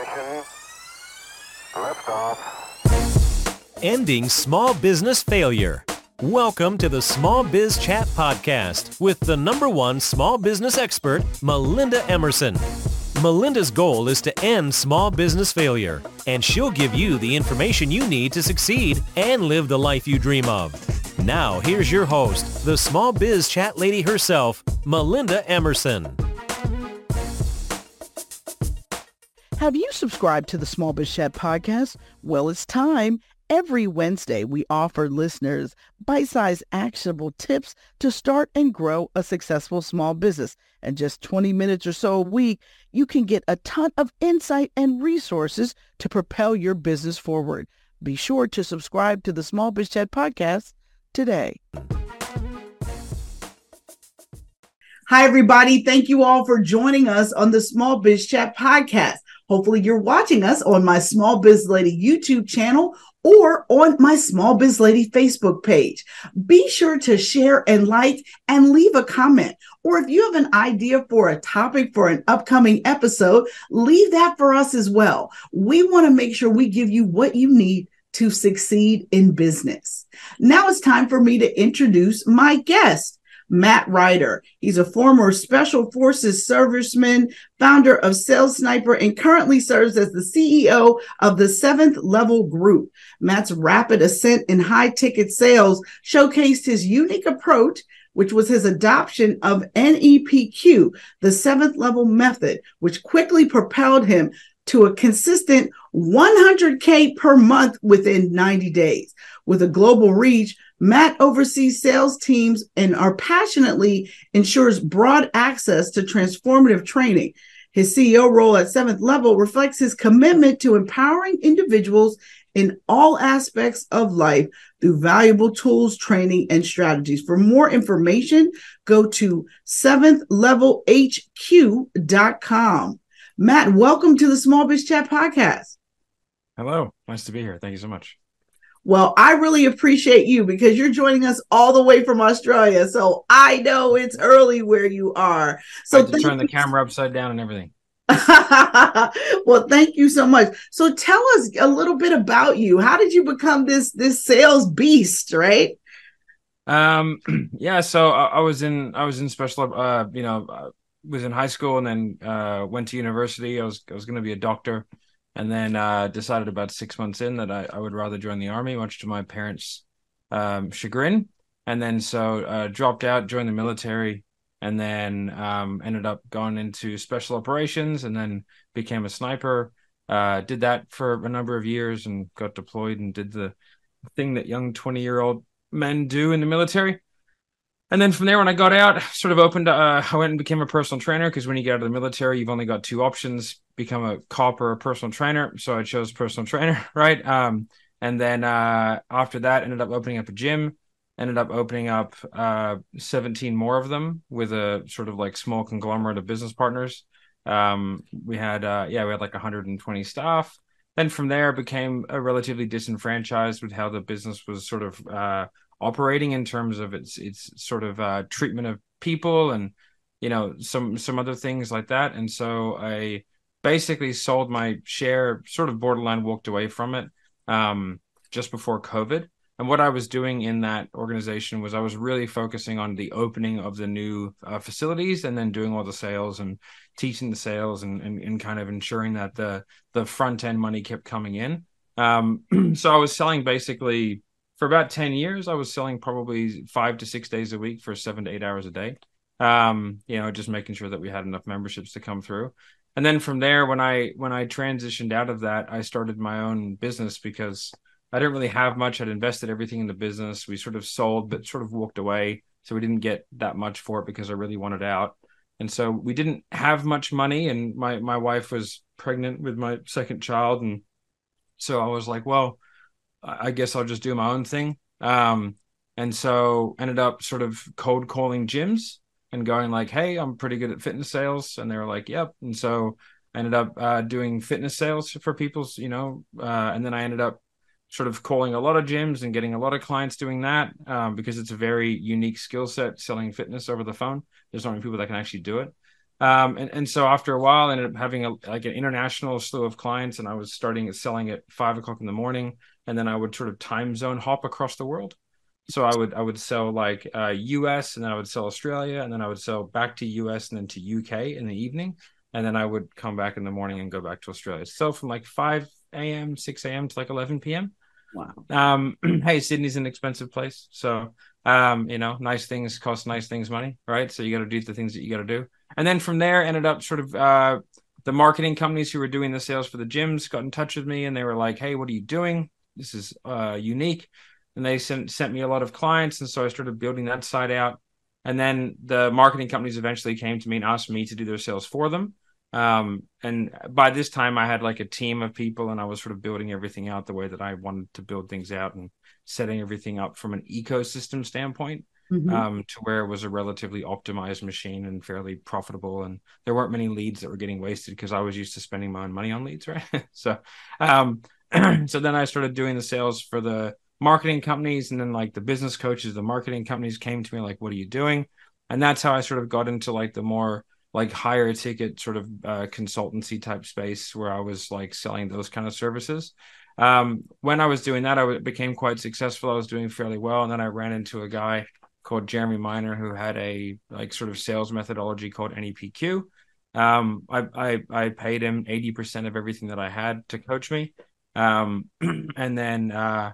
Ignition. Liftoff. Ending Small Business Failure. Welcome to the Small Biz Chat Podcast with the number one small business expert, Melinda Emerson. Melinda's goal is to end small business failure, and she'll give you the information you need to succeed and live the life you dream of. Now, here's your host, the Small Biz Chat lady herself, Melinda Emerson. Have you subscribed to the Small Biz Chat podcast? Well, it's time. Every Wednesday, we offer listeners bite-sized actionable tips to start and grow a successful small business. And just 20 minutes or so a week, you can get a ton of insight and resources to propel your business forward. Be sure to subscribe to the Small Biz Chat podcast today. Hi, everybody. Thank you all for joining us on the Small Biz Chat podcast. Hopefully you're watching us on my Small Biz Lady YouTube channel or on my Small Biz Lady Facebook page. Be sure to share and like and leave a comment. Or if you have an idea for a topic for an upcoming episode, leave that for us as well. We want to make sure we give you what you need to succeed in business. Now it's time for me to introduce my guest. Matt Ryder. He's a former Special Forces serviceman, founder of Sales Sniper, and currently serves as the CEO of the Seventh Level Group. Matt's rapid ascent in high ticket sales showcased his unique approach which was his adoption of NEPQ, the seventh level method, which quickly propelled him to a consistent 100K per month within 90 days. With a global reach, Matt oversees sales teams and are passionately ensures broad access to transformative training. His CEO role at seventh level reflects his commitment to empowering individuals in all aspects of life through valuable tools, training, and strategies. For more information, go to seventhlevelhq.com. Matt, welcome to the Small Biz Chat podcast. Hello. Nice to be here. Thank you so much. Well, I really appreciate you because you're joining us all the way from Australia. So I know it's early where you are. So to turn the camera upside down and everything. well, thank you so much. So tell us a little bit about you. How did you become this this sales beast, right? Um yeah, so I, I was in I was in special uh you know, uh, was in high school and then uh went to university. I was I was going to be a doctor and then uh, decided about six months in that I, I, would rather join the army, much to my parents' um, chagrin. And then so uh, dropped out, joined the military, and then um, ended up going into special operations, and then became a sniper. Uh, did that for a number of years and got deployed and did the thing that young twenty year old men do in the military. And then from there, when I got out, sort of opened, uh, I went and became a personal trainer because when you get out of the military, you've only got two options become a cop or a personal trainer. So I chose personal trainer, right? Um, and then uh, after that, ended up opening up a gym, ended up opening up uh, 17 more of them with a sort of like small conglomerate of business partners. Um, we had, uh, yeah, we had like 120 staff. Then from there, became a relatively disenfranchised with how the business was sort of uh, operating in terms of its its sort of uh, treatment of people and you know some some other things like that. And so I basically sold my share, sort of borderline walked away from it um, just before COVID. And what I was doing in that organization was I was really focusing on the opening of the new uh, facilities and then doing all the sales and teaching the sales and, and, and kind of ensuring that the the front end money kept coming in. Um, so I was selling basically for about 10 years, I was selling probably five to six days a week for seven to eight hours a day. Um, you know, just making sure that we had enough memberships to come through. And then from there when i when i transitioned out of that i started my own business because i didn't really have much. I'd invested everything in the business. We sort of sold but sort of walked away. So we didn't get that much for it because i really wanted out. And so we didn't have much money and my my wife was pregnant with my second child. And so i was like well i guess i'll just do my own thing um and so ended up sort of cold calling gyms and going like, "Hey, I'm pretty good at fitness sales," and they were like, "Yep." And so ended up uh, doing fitness sales for people's, you know, uh, and then I ended up sort of calling a lot of gyms and getting a lot of clients doing that um, because it's a very unique skill set selling fitness over the phone. There's not many people that can actually do it. Um, and, and so after a while, I ended up having a, like an international slew of clients, and I was starting selling at five o'clock in the morning, and then I would sort of time zone hop across the world. So I would I would sell like uh, U.S. and then I would sell Australia, and then I would sell back to U.S. and then to U.K. in the evening, and then I would come back in the morning and go back to Australia. So from like five a.m., six a.m. to like eleven p.m. Wow. Um, hey, Sydney's an expensive place, so um, you know, nice things cost nice things money, right? So you got to do the things that you got to do. And then from there, ended up sort of uh, the marketing companies who were doing the sales for the gyms got in touch with me, and they were like, "Hey, what are you doing? This is uh, unique." And they sent sent me a lot of clients, and so I started building that side out. And then the marketing companies eventually came to me and asked me to do their sales for them. Um, and by this time, I had like a team of people, and I was sort of building everything out the way that I wanted to build things out and setting everything up from an ecosystem standpoint mm-hmm. um, to where it was a relatively optimized machine and fairly profitable. And there weren't many leads that were getting wasted because I was used to spending my own money on leads, right? so, um, so then I started doing the sales for the marketing companies, and then like the business coaches, the marketing companies came to me like, "What are you doing?" And that's how I sort of got into like the more like higher ticket sort of uh, consultancy type space where I was like selling those kind of services. Um, when I was doing that, I became quite successful. I was doing fairly well, and then I ran into a guy called Jeremy Miner who had a like sort of sales methodology called NEPQ. Um, I, I I paid him eighty percent of everything that I had to coach me, um, and then uh,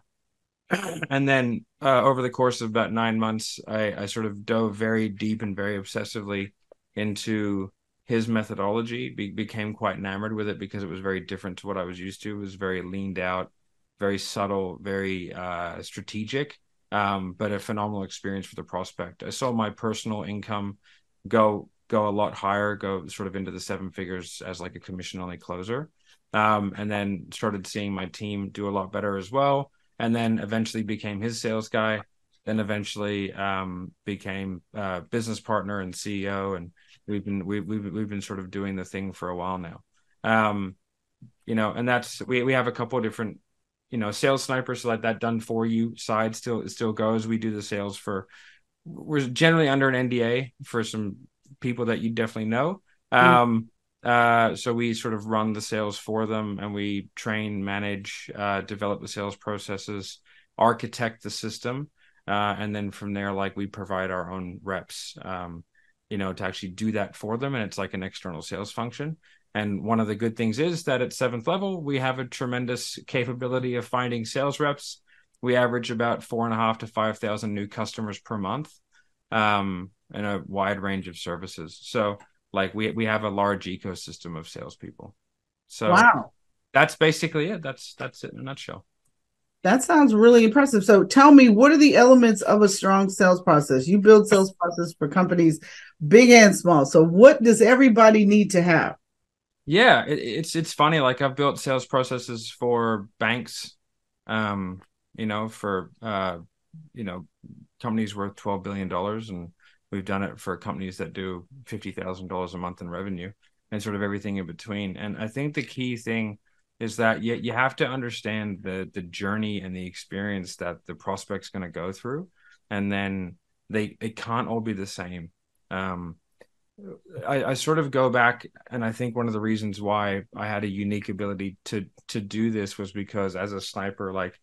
and then uh, over the course of about nine months, I, I sort of dove very deep and very obsessively into his methodology. Be- became quite enamored with it because it was very different to what I was used to. It was very leaned out, very subtle, very uh, strategic, um, but a phenomenal experience for the prospect. I saw my personal income go go a lot higher, go sort of into the seven figures as like a commission only closer, um, and then started seeing my team do a lot better as well. And then eventually became his sales guy. Then eventually um, became uh, business partner and CEO, and we've been we, we've we've been sort of doing the thing for a while now. Um, you know, and that's we we have a couple of different you know sales snipers so like that done for you side still still goes. We do the sales for we're generally under an nda for some people that you definitely know. Mm. um uh so we sort of run the sales for them and we train manage uh develop the sales processes architect the system uh and then from there like we provide our own reps um you know to actually do that for them. And it's like an external sales function and one of the good things is that at seventh level, we have a tremendous capability of finding sales reps. We average about four and a half to 5,000 new customers per month um, in a wide range of services. So, like, we, we have a large ecosystem of salespeople. So, wow. That's basically it. That's that's it in a nutshell. That sounds really impressive. So tell me, what are the elements of a strong sales process? You build sales process for companies big and small. So what does everybody need to have? Yeah, it, it's it's funny. Like I've built sales processes for banks, um, you know, for uh, you know, companies worth twelve billion dollars, and we've done it for companies that do fifty thousand dollars a month in revenue, and sort of everything in between. And I think the key thing is that you you have to understand the the journey and the experience that the prospect's going to go through, and then they it can't all be the same. Um, I, I, sort of go back and I think one of the reasons why I had a unique ability to to do this was because as a sniper, like,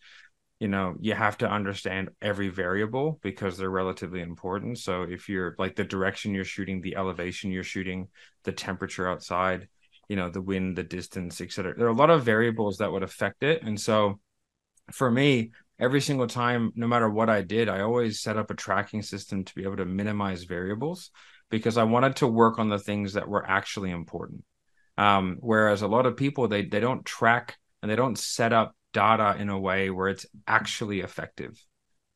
you know, you have to understand every variable because they're relatively important. So if you're like the direction you're shooting, the elevation you're shooting, the temperature outside, you know, the wind, the distance, etc. There are a lot of variables that would affect it. And so for me, every single time, no matter what I did, I always set up a tracking system to be able to minimize variables because I wanted to work on the things that were actually important. Um, whereas a lot of people they they don't track and they don't set up data in a way where it's actually effective.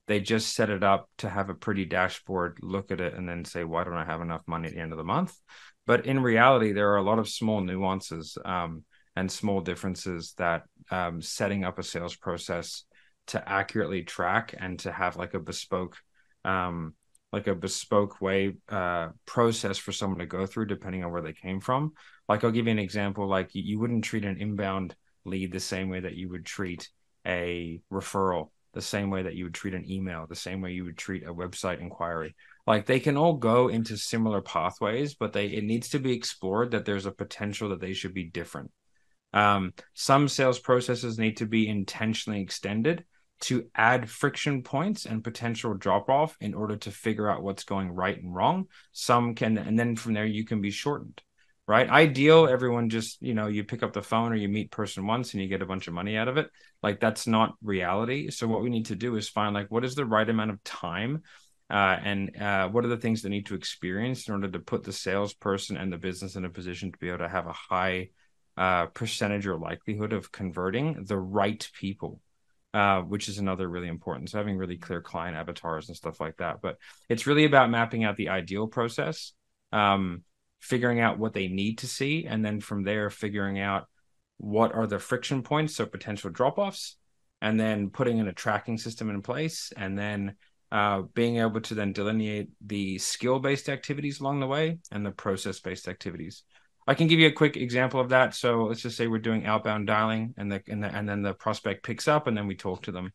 They just set it up to have a pretty dashboard, look at it, and then say, "Why don't I have enough money at the end of the month?" But in reality, there are a lot of small nuances um, and small differences that um, setting up a sales process to accurately track and to have like a bespoke um, like a bespoke way uh, process for someone to go through depending on where they came from. Like I'll give you an example. Like you, wouldn't treat an inbound lead the same way that you would treat a referral, the same way that you would treat an email, the same way you would treat a website inquiry. like they can all go into similar pathways but they it needs to be explored that there's a potential that they should be different um, some sales processes need to be intentionally extended to add friction points and potential drop off in order to figure out what's going right and wrong. Some can and then from there you can be shortened right? Ideal everyone just you know you pick up the phone or you meet person once and you get a bunch of money out of it. Like that's not reality. So what we need to do is find like what is the right amount of time uh, and uh, what are the things they need to experience in order to put the salesperson and the business in a position to be able to have a high uh, percentage or likelihood of converting the right people uh, which is another really important so having really clear client avatars and stuff like that but it's really about mapping out the ideal process um, figuring out what they need to see and then from there figuring out what are the friction points so potential drop-offs and then putting in a tracking system in place and then uh, being able to then delineate the skill based activities along the way and the process based activities. I can give you a quick example of that. So let's just say we're doing outbound dialing, and the, and, the, and then the prospect picks up, and then we talk to them.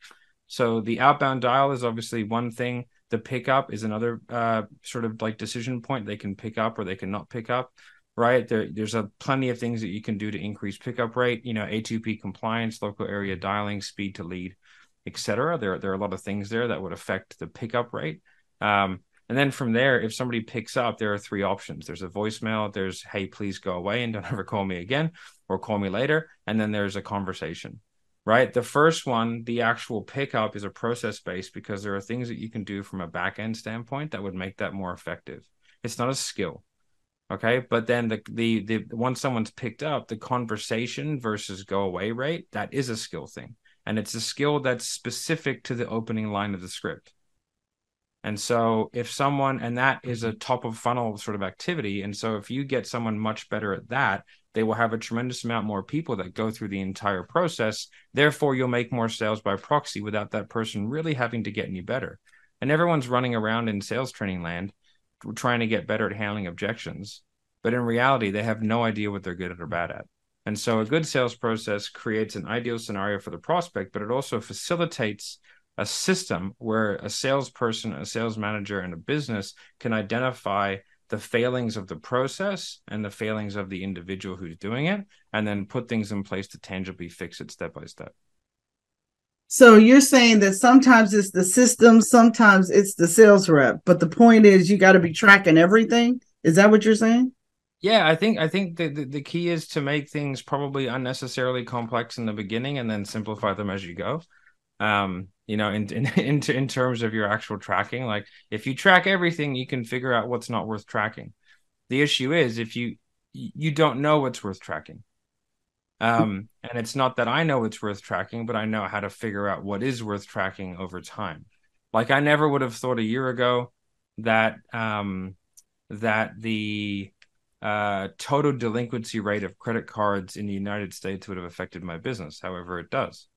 So the outbound dial is obviously one thing. The pickup is another uh, sort of like decision point. They can pick up or they can not pick up. Right there, there's a plenty of things that you can do to increase pickup rate. You know, A2P compliance, local area dialing, speed to lead etc. There, there are a lot of things there that would affect the pickup rate. Um, and then from there, if somebody picks up, there are three options. There's a voicemail. There's, hey, please go away and don't ever call me again, or call me later. And then there's a conversation, right? The first one, the actual pickup is a process based because there are things that you can do from a back end standpoint that would make that more effective. It's not a skill. Okay. But then the, the, the, once someone's picked up, the conversation versus go away rate, that is a skill thing and it's a skill that's specific to the opening line of the script. And so if someone and that is a top of funnel sort of activity and so if you get someone much better at that, they will have a tremendous amount more people that go through the entire process. Therefore, you'll make more sales by proxy without that person really having to get any better. And everyone's running around in sales training land trying to get better at handling objections, but in reality, they have no idea what they're good at or bad at. And so a good sales process creates an ideal scenario for the prospect, but it also facilitates a system where a salesperson, a sales manager, and a business can identify the failings of the process and the failings of the individual who's doing it, and then put things in place to tangibly fix it step by step. So you're saying that sometimes it's the system, sometimes it's the sales rep, but the point is you got to be tracking everything. Is that what you're saying? Yeah, I think I think the, the, the key is to make things probably unnecessarily complex in the beginning and then simplify them as you go. Um, you know, in in in, in terms of your actual tracking, like if you track everything, you can figure out what's not worth tracking. The issue is if you you don't know what's worth tracking. Um, and it's not that I know it's worth tracking, but I know how to figure out what is worth tracking over time. Like I never would have thought a year ago that um that the uh, total delinquency rate of credit cards in the United States would have affected my business. However, it does.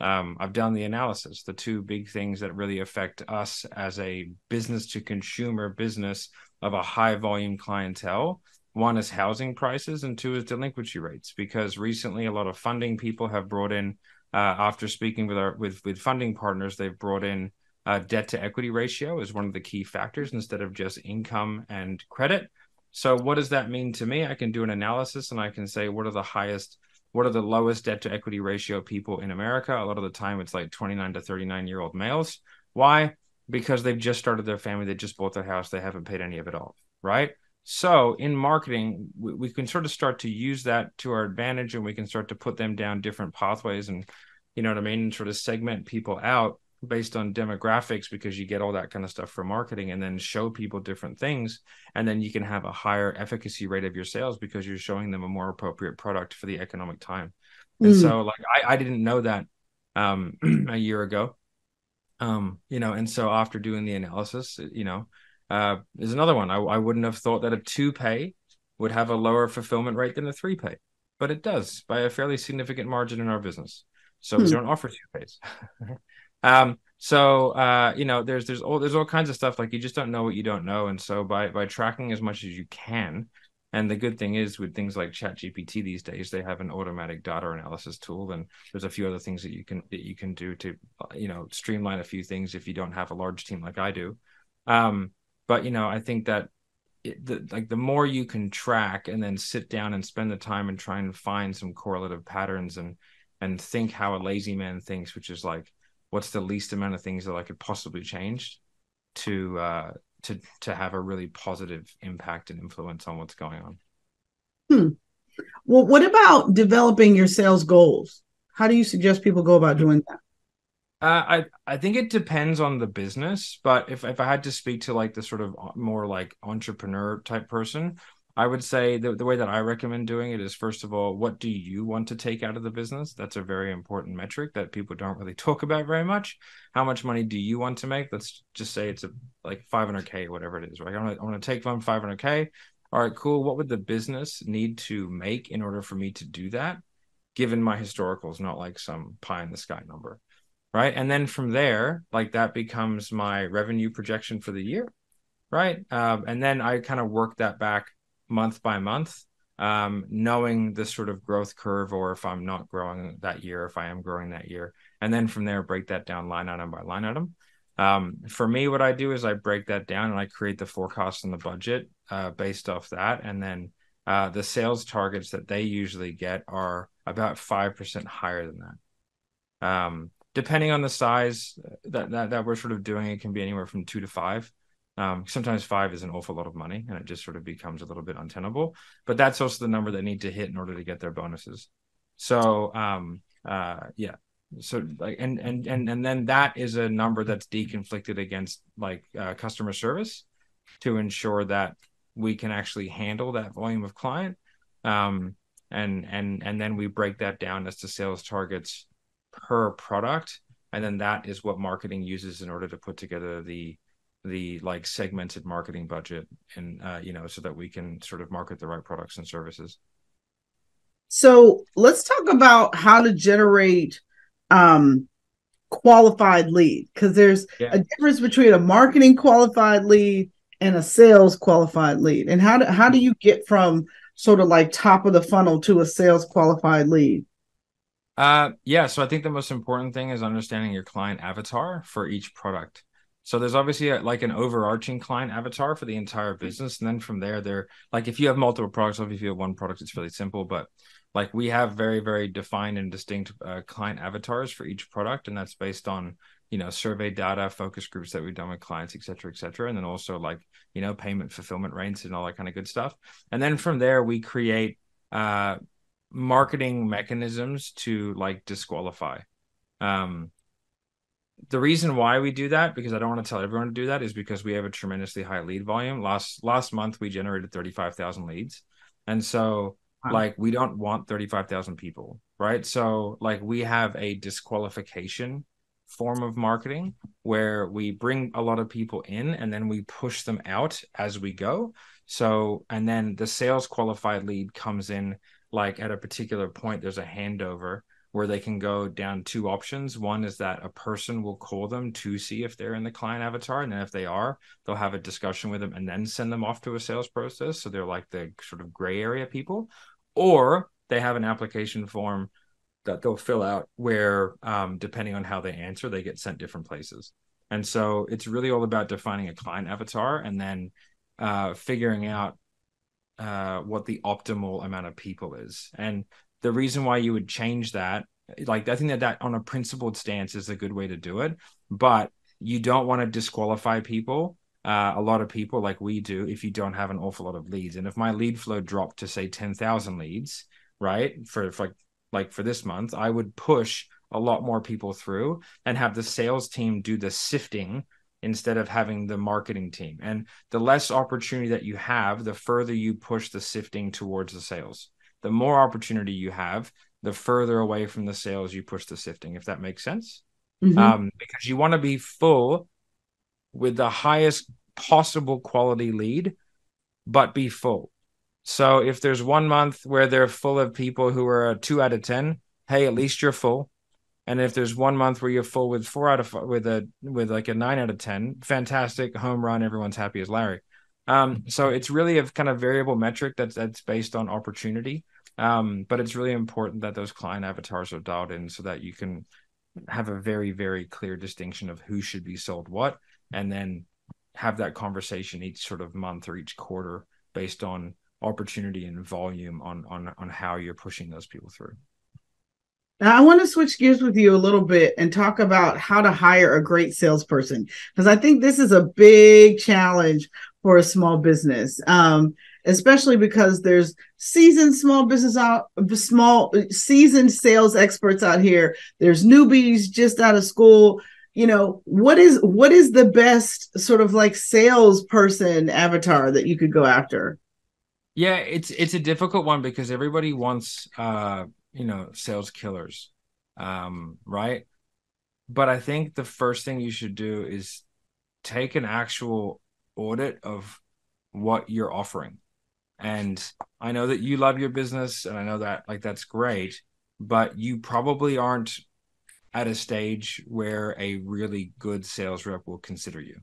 Um, I've done the analysis. The two big things that really affect us as a business to consumer business of a high volume clientele one is housing prices, and two is delinquency rates. Because recently, a lot of funding people have brought in, uh, after speaking with our with with funding partners, they've brought in uh, debt to equity ratio as one of the key factors instead of just income and credit. So what does that mean to me? I can do an analysis and I can say what are the highest, what are the lowest debt to equity ratio people in America? A lot of the time it's like 29 to 39 year old males. Why? Because they've just started their family, they just bought their house, they haven't paid any of it off, right? So in marketing, we, we can sort of start to use that to our advantage and we can start to put them down different pathways and you know what I mean, sort of segment people out based on demographics because you get all that kind of stuff from marketing and then show people different things. And then you can have a higher efficacy rate of your sales because you're showing them a more appropriate product for the economic time. And mm. so like I, I didn't know that um a year ago. Um you know and so after doing the analysis you know uh is another one. I, I wouldn't have thought that a two pay would have a lower fulfillment rate than a three pay but it does by a fairly significant margin in our business. So hmm. we don't offer two pays Um, so uh, you know, there's there's all there's all kinds of stuff like you just don't know what you don't know, and so by by tracking as much as you can, and the good thing is with things like ChatGPT these days, they have an automatic data analysis tool, and there's a few other things that you can that you can do to uh, you know streamline a few things if you don't have a large team like I do. Um, but you know, I think that it, the, like the more you can track and then sit down and spend the time and try and find some correlative patterns and and think how a lazy man thinks, which is like, what's the least amount of things that I could possibly change to uh, to to have a really positive impact and influence on what's going on. Hmm. Well, what about developing your sales goals? How do you suggest people go about doing that? Uh, I I think it depends on the business, but if if I had to speak to like the sort of more like entrepreneur type person, I would say the, the way that I recommend doing it is first of all, what do you want to take out of the business? That's a very important metric that people don't really talk about very much. How much money do you want to make? Let's just say it's a like 500k, whatever it is, right? I want going to take on 500k. All right, cool. What would the business need to make in order for me to do that? Given my historicals, not like some pie in the sky number, right? And then from there, like that becomes my revenue projection for the year, right? Um, and then I kind of work that back month by month, um, knowing the sort of growth curve, or if I'm not growing that year, if I am growing that year, and then from there break that down line item by line item. Um, for me, what I do is I break that down and I create the forecast and the budget uh, based off that, and then uh, the sales targets that they usually get are about five percent higher than that. Um, depending on the size that, that that we're sort of doing, it can be anywhere from two to five. Um, sometimes five is an awful lot of money and it just sort of becomes a little bit untenable. But that's also the number they need to hit in order to get their bonuses. So um, uh, yeah. So like and and and and then that is a number that's deconflicted against like uh, customer service to ensure that we can actually handle that volume of client. Um, and and and then we break that down as to sales targets per product and then that is what marketing uses in order to put together the the like segmented marketing budget and uh, you know so that we can sort of market the right products and services. So let's talk about how to generate um qualified lead because there's yeah. a difference between a marketing qualified lead and a sales qualified lead. And how do, how do you get from sort of like top of the funnel to a sales qualified lead? Uh yeah so i think the most important thing is understanding your client avatar for each product so there's obviously a, like an overarching client avatar for the entire business, and then from there, there like if you have multiple products, obviously if you have one product, it's really simple. But like we have very very defined and distinct uh, client avatars for each product, and that's based on you know survey data, focus groups that we've done with clients, et cetera, et cetera, and then also like you know payment fulfillment rates and all that kind of good stuff. And then from there, we create uh, marketing mechanisms to like disqualify. Um, the reason why we do that because I don't want to tell everyone to do that is because we have a tremendously high lead volume. Last last month we generated 35,000 leads. And so wow. like we don't want 35,000 people, right? So like we have a disqualification form of marketing where we bring a lot of people in and then we push them out as we go. So and then the sales qualified lead comes in like at a particular point there's a handover where they can go down two options. One is that a person will call them to see if they're in the client avatar. And then if they are, they'll have a discussion with them and then send them off to a sales process. So they're like the sort of gray area people. Or they have an application form that they'll fill out where, um, depending on how they answer, they get sent different places. And so it's really all about defining a client avatar and then uh, figuring out uh, what the optimal amount of people is. And the reason why you would change that like i think that that on a principled stance is a good way to do it but you don't want to disqualify people uh, a lot of people like we do if you don't have an awful lot of leads. And if my lead flow dropped to say 10,000 leads right for, for like like for this month i would push a lot more people through and have the sales team do the sifting instead of having the marketing team. And the less opportunity that you have the further you push the sifting towards the sales the more opportunity you have, the further away from the sales you push the sifting, if that makes sense. Mm-hmm. Um, because you want to be full with the highest possible quality lead, but be full. So if there's one month where they're full of people who are a two out of 10, hey, at least you're full. And if there's one month where you're full with four out of five, with a with like a nine out of ten, fantastic home run, everyone's happy as Larry. Um, so it's really a kind of variable metric that's that's based on opportunity. Um, but it's really important that those client avatars are dialed in so that you can have a very very clear distinction of who should be sold what, and then have that conversation each sort of month or each quarter based on opportunity and volume on on on how you're pushing those people through. Now, I want to switch gears with you a little bit and talk about how to hire a great salesperson because I think this is a big challenge for a small business, um, especially because there's seasoned small business out, small seasoned sales experts out here. There's newbies just out of school. You know what is what is the best sort of like salesperson avatar that you could go after? Yeah, it's it's a difficult one because everybody wants uh you know sales killers um right but i think the first thing you should do is take an actual audit of what you're offering and i know that you love your business and i know that like that's great but you probably aren't at a stage where a really good sales rep will consider you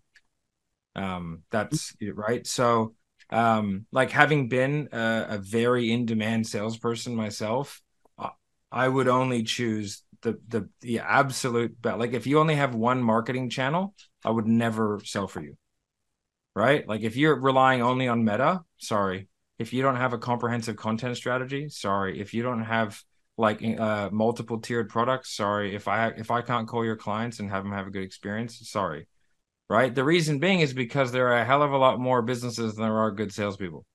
um that's right so um like having been a, a very in demand salesperson myself I would only choose the the the absolute best. Like if you only have one marketing channel, I would never sell for you. Right? Like if you're relying only on meta, sorry. If you don't have a comprehensive content strategy, sorry. If you don't have like uh, multiple tiered products, sorry. If I if I can't call your clients and have them have a good experience, sorry. Right? The reason being is because there are a hell of a lot more businesses than there are good salespeople.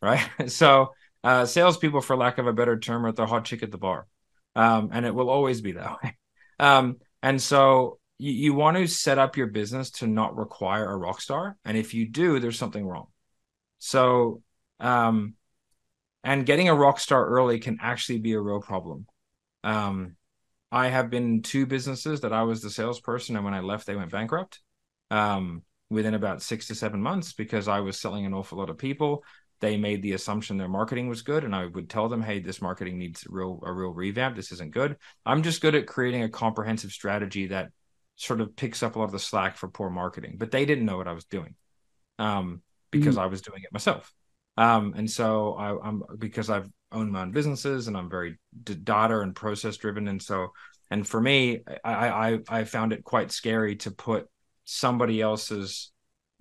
Right? so uh, salespeople, for lack of a better term, are the hot chick at the bar um, and it will always be that way. Um, and so you, you want to set up your business to not require a rock star, and if you do, there's something wrong. So, um, and getting a rock star early can actually be a real problem. Um, I have been two businesses that I was the salesperson, and when I left, they went bankrupt um, within about six to seven months because I was selling an awful lot of people they made the assumption their marketing was good and i would tell them hey this marketing needs a real a real revamp this isn't good i'm just good at creating a comprehensive strategy that sort of picks up a lot of the slack for poor marketing but they didn't know what i was doing um, because mm-hmm. i was doing it myself um, and so I, am because i've owned my own businesses and i'm very data and process driven and so and for me I, I i found it quite scary to put somebody else's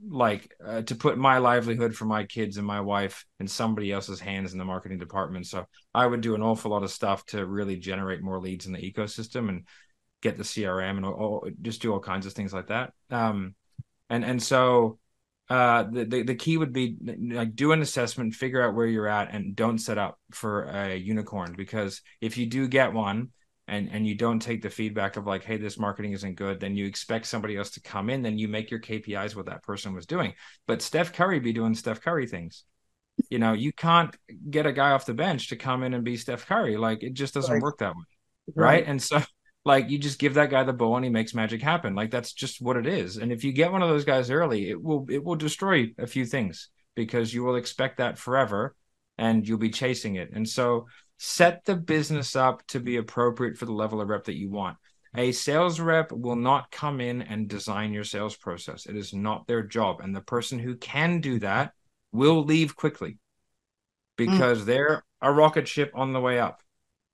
like uh, to put my livelihood for my kids and my wife in somebody else's hands in the marketing department. So I would do an awful lot of stuff to really generate more leads in the ecosystem and get the CRM and all, just do all kinds of things like that. Um, and and so uh, the, the the key would be like do an assessment, figure out where you're at, and don't set up for a unicorn because if you do get one, and and you don't take the feedback of like hey this marketing isn't good then you expect somebody else to come in then you make your kpis what that person was doing but steph curry be doing steph curry things you know you can't get a guy off the bench to come in and be steph curry like it just doesn't right. work that way right. right and so like you just give that guy the ball and he makes magic happen like that's just what it is and if you get one of those guys early it will it will destroy a few things because you will expect that forever and you'll be chasing it and so set the business up to be appropriate for the level of rep that you want. A sales rep will not come in and design your sales process. It is not their job. And the person who can do that will leave quickly because mm. they're a rocket ship on the way up.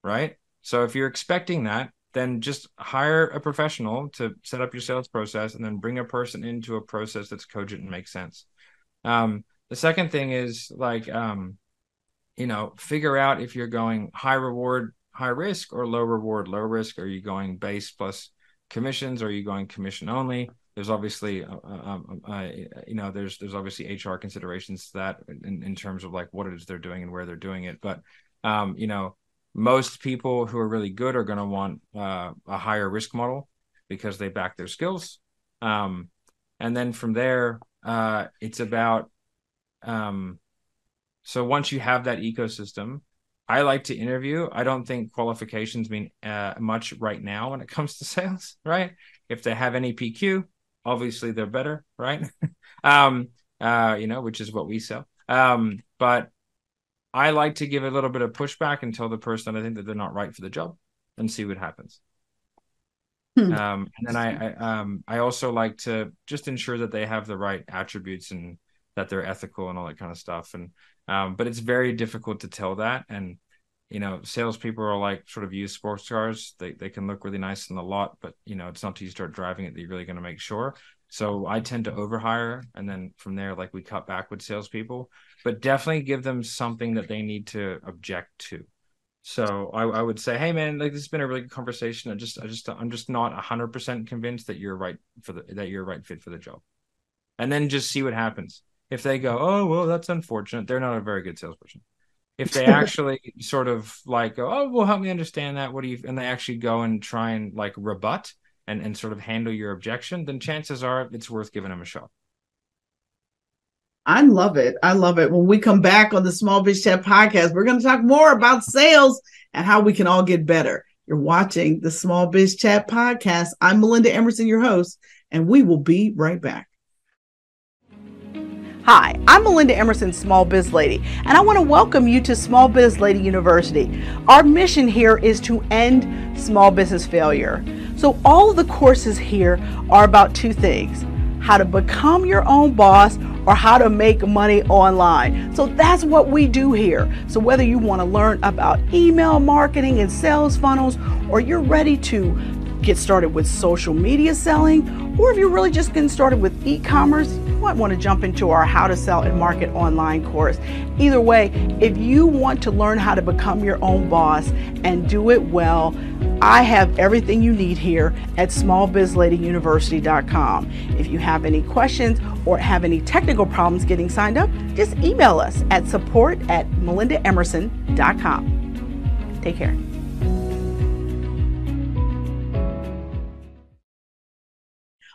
Right. So if you're expecting that, then just hire a professional to set up your sales process and then bring a person into a process that's cogent and makes sense. Um, the second thing is like, um, you know, figure out if you're going high reward, high risk, or low reward, low risk. Are you going base plus commissions? Or are you going commission only? There's obviously, uh, uh, um, uh, you know, there's there's obviously HR considerations to that in, in terms of like what it is they're doing and where they're doing it. But um, you know, most people who are really good are going to want uh, a higher risk model because they back their skills. Um, and then from there, uh, it's about um, so once you have that ecosystem, I like to interview. I don't think qualifications mean uh, much right now when it comes to sales, right? If they have NEPQ, obviously they're better, right? um, uh, you know, which is what we sell. Um, but I like to give a little bit of pushback and tell the person I think that they're not right for the job and see what happens. Hmm. Um, and then I, I, um, I also like to just ensure that they have the right attributes and that they're ethical and all that kind of stuff. And um, but it's very difficult to tell that. And you know, salespeople are like sort of used sports cars. They they can look really nice in the lot, but you know, it's not until you start driving it that you're really going to make sure. So I tend to overhire, and then from there, like we cut back with salespeople, but definitely give them something that they need to object to. So I, I would say, hey man, like this has been a really good conversation. I just, I just, I'm just not hundred percent convinced that you're right for the that you're right fit for the job, and then just see what happens. If they go, oh well, that's unfortunate, they're not a very good salesperson. If they actually sort of like, go, oh well, help me understand that. What do you? And they actually go and try and like rebut and, and sort of handle your objection, then chances are it's worth giving them a shot. I love it. I love it. When we come back on the Small Biz Chat podcast, we're going to talk more about sales and how we can all get better. You're watching the Small Biz Chat podcast. I'm Melinda Emerson, your host, and we will be right back. Hi, I'm Melinda Emerson, Small Biz Lady, and I want to welcome you to Small Biz Lady University. Our mission here is to end small business failure. So, all of the courses here are about two things how to become your own boss or how to make money online. So that's what we do here. So whether you want to learn about email marketing and sales funnels or you're ready to get started with social media selling, or if you're really just getting started with e commerce, you might want to jump into our How to Sell and Market Online course. Either way, if you want to learn how to become your own boss and do it well, I have everything you need here at smallbizladyuniversity.com. If you have any questions or have any technical problems getting signed up, just email us at support at melindaemerson.com. Take care.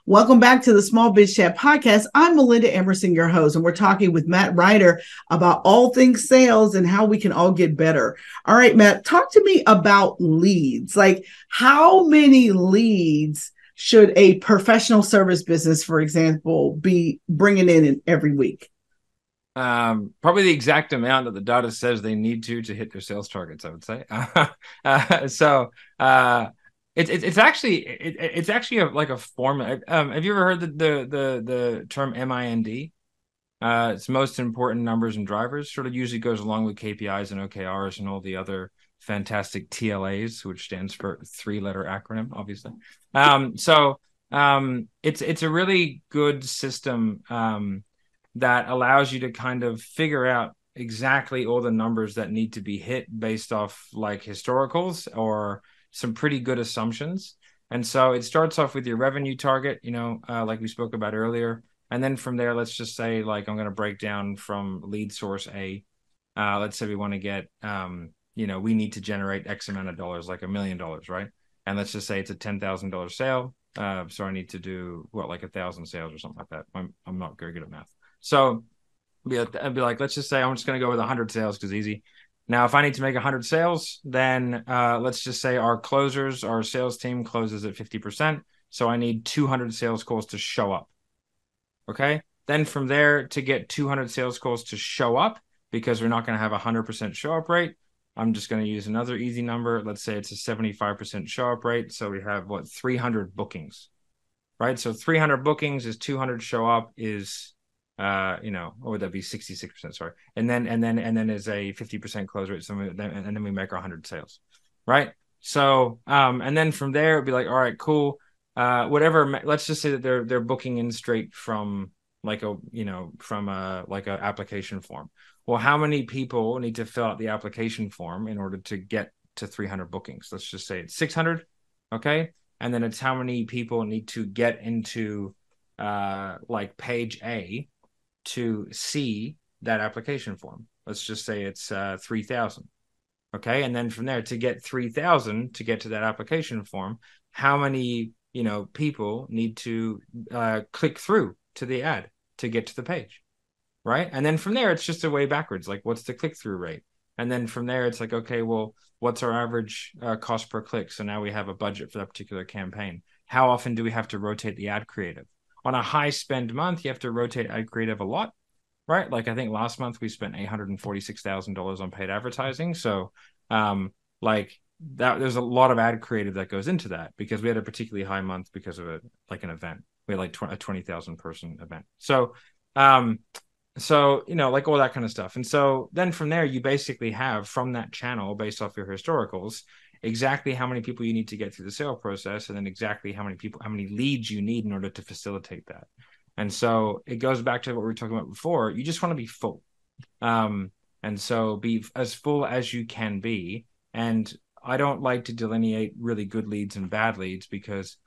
Welcome back to the Small Biz Chat podcast. I'm Melinda Emerson, your host, and we're talking with Matt Ryder about all things sales and how we can all get better. All right, Matt, talk to me about leads. Like, how many leads should a professional service business, for example, be bringing in every week? Um, probably the exact amount that the data says they need to to hit their sales targets. I would say. uh, so. Uh, it's it's, it's actually it, it's actually a, like a form. Um, have you ever heard the the the, the term MIND? Uh, it's most important numbers and drivers. Sort of usually goes along with KPIs and OKRs and all the other fantastic TLAs, which stands for three letter acronym, obviously. Um, so um, it's it's a really good system um, that allows you to kind of figure out exactly all the numbers that need to be hit based off like historicals or some pretty good assumptions. And so it starts off with your revenue target, you know, uh, like we spoke about earlier. And then from there, let's just say, like, I'm going to break down from lead source A. Uh, let's say we want to get, um, you know, we need to generate X amount of dollars, like a million dollars, right? And let's just say it's a $10,000 sale. Uh, so I need to do what, like a thousand sales or something like that. I'm, I'm not very good at math. So I'd be like, let's just say I'm just going to go with a 100 sales because easy. Now, if I need to make 100 sales, then uh, let's just say our closers, our sales team closes at 50%. So I need 200 sales calls to show up. Okay. Then from there, to get 200 sales calls to show up, because we're not going to have a 100% show up rate, I'm just going to use another easy number. Let's say it's a 75% show up rate. So we have what 300 bookings, right? So 300 bookings is 200 show up is uh you know what would that be? 66% sorry. And then and then and then is a 50% close rate so then, and then we make our 100 sales right? So um and then from there it'd be like all right cool. Uh whatever let's just say that they're they're booking in straight from like a you know from a like a application form. Well how many people need to fill out the application form in order to get to 300 bookings? Let's just say it's 600 okay? And then it's how many people need to get into uh like page a to see that application form. Let's just say it's uh, 3000. Okay. And then from there to get 3000 to get to that application form, how many, you know, people need to uh, click through to the ad to get to the page? Right. And then from there, it's just a way backwards. Like, what's the click through rate? And then from there, it's like, okay, well, what's our average uh, cost per click? So now we have a budget for that particular campaign. How often do we have to rotate the ad creative? On a high spend month, you have to rotate ad creative a lot, right? Like I think last month we spent eight hundred and forty six thousand dollars on paid advertising. So, um, like that, there's a lot of ad creative that goes into that because we had a particularly high month because of a like an event. We had like tw- a twenty thousand person event. So, um, so you know like all that kind of stuff and so then from there you basically have from that channel based off your historicals exactly how many people you need to get through the sale process and then exactly how many people how many leads you need in order to facilitate that. And so it goes back to what we were talking about before. You just want to be full. Um, and so be as full as you can be. And i don't like to delineate really good leads and bad leads because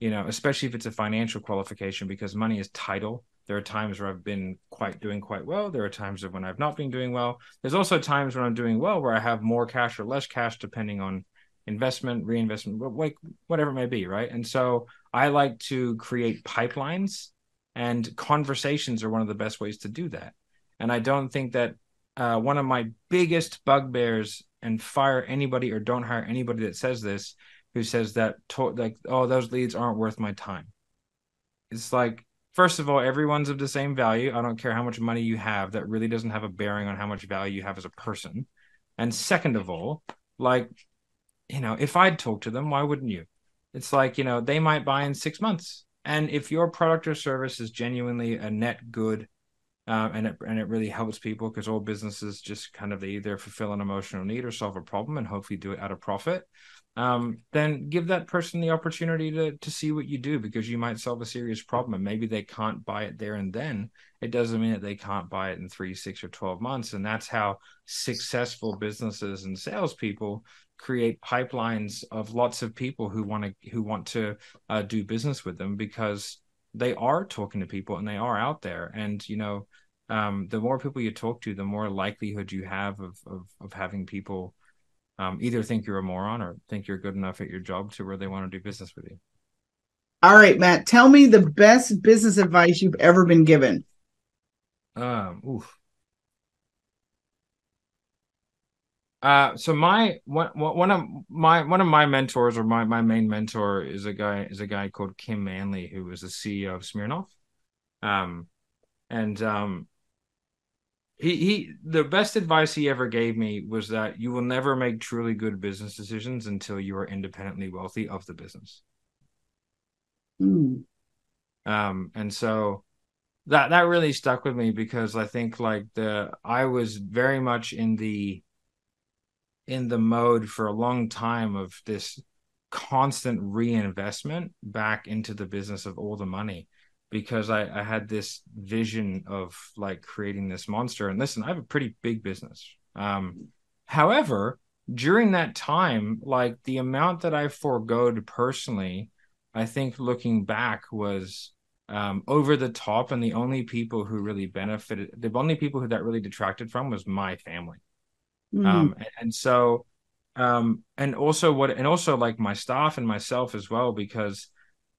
you know especially if it's a financial qualification because money is title there are times where I've been quite doing quite well. There are times when I've not been doing well. There's also times when I'm doing well where I have more cash or less cash depending on investment, reinvestment, like whatever it may be, right? And so I like to create pipelines, and conversations are one of the best ways to do that. And I don't think that uh, one of my biggest bugbears and fire anybody or don't hire anybody that says this who says that to- like oh those leads aren't worth my time it's like first of all everyone's of the same value i don't care how much money you have that really doesn't have a bearing on how much value you have as a person and second of all like you know, if I'd talk to them, why wouldn't you? It's like, you know, they might buy in six months. And if your product or service is genuinely a net good, uh, and it and it really helps people because all businesses just kind of they either fulfill an emotional need or solve a problem and hopefully do it at a profit um, then give that person the opportunity to to see what you do because you might solve a serious problem and maybe they can't buy it there and then it doesn't mean that they can't buy it in three six or 12 months and that's how successful businesses and salespeople create pipelines of lots of people who want to who want to uh, do business with them because they are talking to people and they are out there and you know um, the more people you talk to the more likelihood you have of of, of having people um, either think you're a moron or think you're good enough at your job to where they want to do business with you. All right, Matt, tell me the best business advice you've ever been given. Um, oof. Uh, so my one one of my one of my mentors or my my main mentor is a guy is a guy called Kim Manley who was the CEO of Smirnoff, um, and um, he he the best advice he ever gave me was that you will never make truly good business decisions until you are independently wealthy of the business mm. um and so that that really stuck with me because i think like the i was very much in the in the mode for a long time of this constant reinvestment back into the business of all the money because I, I had this vision of like creating this monster. And listen, I have a pretty big business. Um, however, during that time, like the amount that I foregoed personally, I think looking back was um, over the top, and the only people who really benefited, the only people who that really detracted from was my family. Mm-hmm. Um, and, and so, um, and also what, and also like my staff and myself as well, because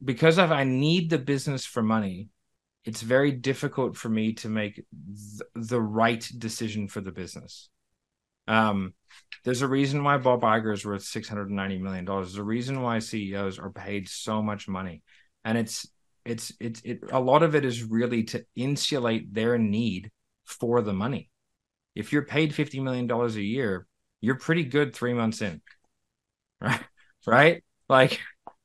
because of I need the business for money, it's very difficult for me to make th- the right decision for the business. Um, there's a reason why Bob Iger is worth six hundred and ninety million dollars. There's a reason why CEOs are paid so much money, and it's it's it's it. A lot of it is really to insulate their need for the money. If you're paid fifty million dollars a year, you're pretty good three months in, right? Right? Like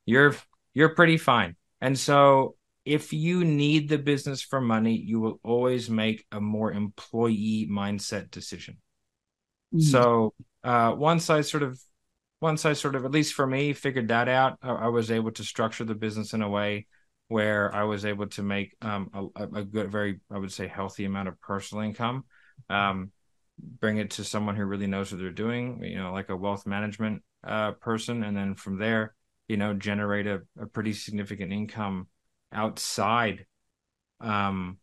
you're you're pretty fine. And so if you need the business for money, you will always make a more employee mindset decision. Mm. So uh, once I sort of, once I sort of, at least for me, figured that out, I, I was able to structure the business in a way where I was able to make um, a, a, good, very, I would say, healthy amount of personal income. Um, bring it to someone who really knows what they're doing, you know, like a wealth management uh, person, and then from there, you know generate a, a pretty significant income outside um,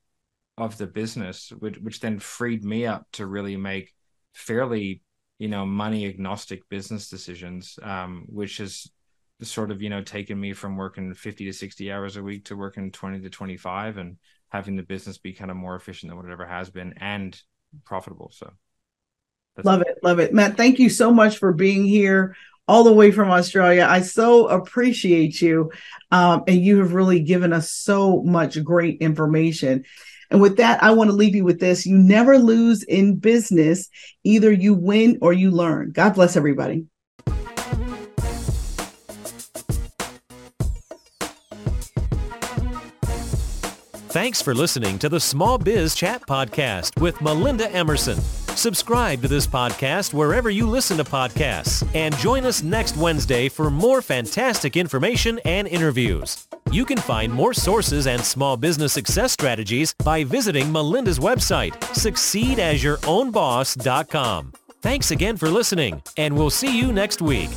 of the business which, which then freed me up to really make fairly you know money agnostic business decisions um, which has sort of you know taken me from working 50 to 60 hours a week to working 20 to 25 and having the business be kind of more efficient than whatever has been and profitable. So love it. it love it matt thank you so much for being here all the way from Australia. I so appreciate you. Um, and you have really given us so much great information. And with that, I want to leave you with this. You never lose in business. Either you win or you learn. God bless everybody. Thanks for listening to the Small Biz Chat Podcast with Melinda Emerson. Subscribe to this podcast wherever you listen to podcasts and join us next Wednesday for more fantastic information and interviews. You can find more sources and small business success strategies by visiting Melinda's website, succeedasYourOwnBoss.com. Thanks again for listening, and we'll see you next week.